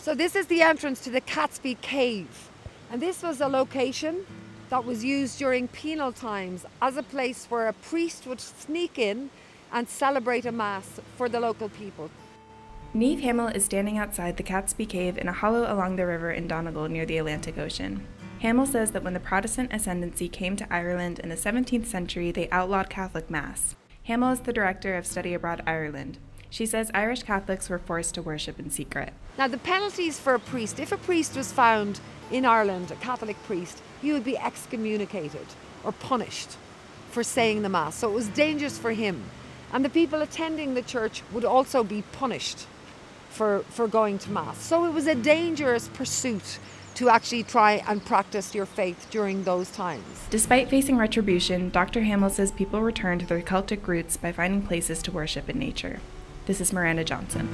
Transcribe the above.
So this is the entrance to the Catesby Cave. And this was a location that was used during penal times as a place where a priest would sneak in and celebrate a mass for the local people. Neve Hamill is standing outside the Catesby Cave in a hollow along the river in Donegal near the Atlantic Ocean. Hamill says that when the Protestant ascendancy came to Ireland in the 17th century, they outlawed Catholic Mass. Hamill is the director of Study Abroad Ireland. She says Irish Catholics were forced to worship in secret. Now, the penalties for a priest, if a priest was found in Ireland, a Catholic priest, he would be excommunicated or punished for saying the Mass. So it was dangerous for him. And the people attending the church would also be punished for, for going to Mass. So it was a dangerous pursuit to actually try and practice your faith during those times. Despite facing retribution, Dr. Hamill says people return to their Celtic roots by finding places to worship in nature. This is Miranda Johnson.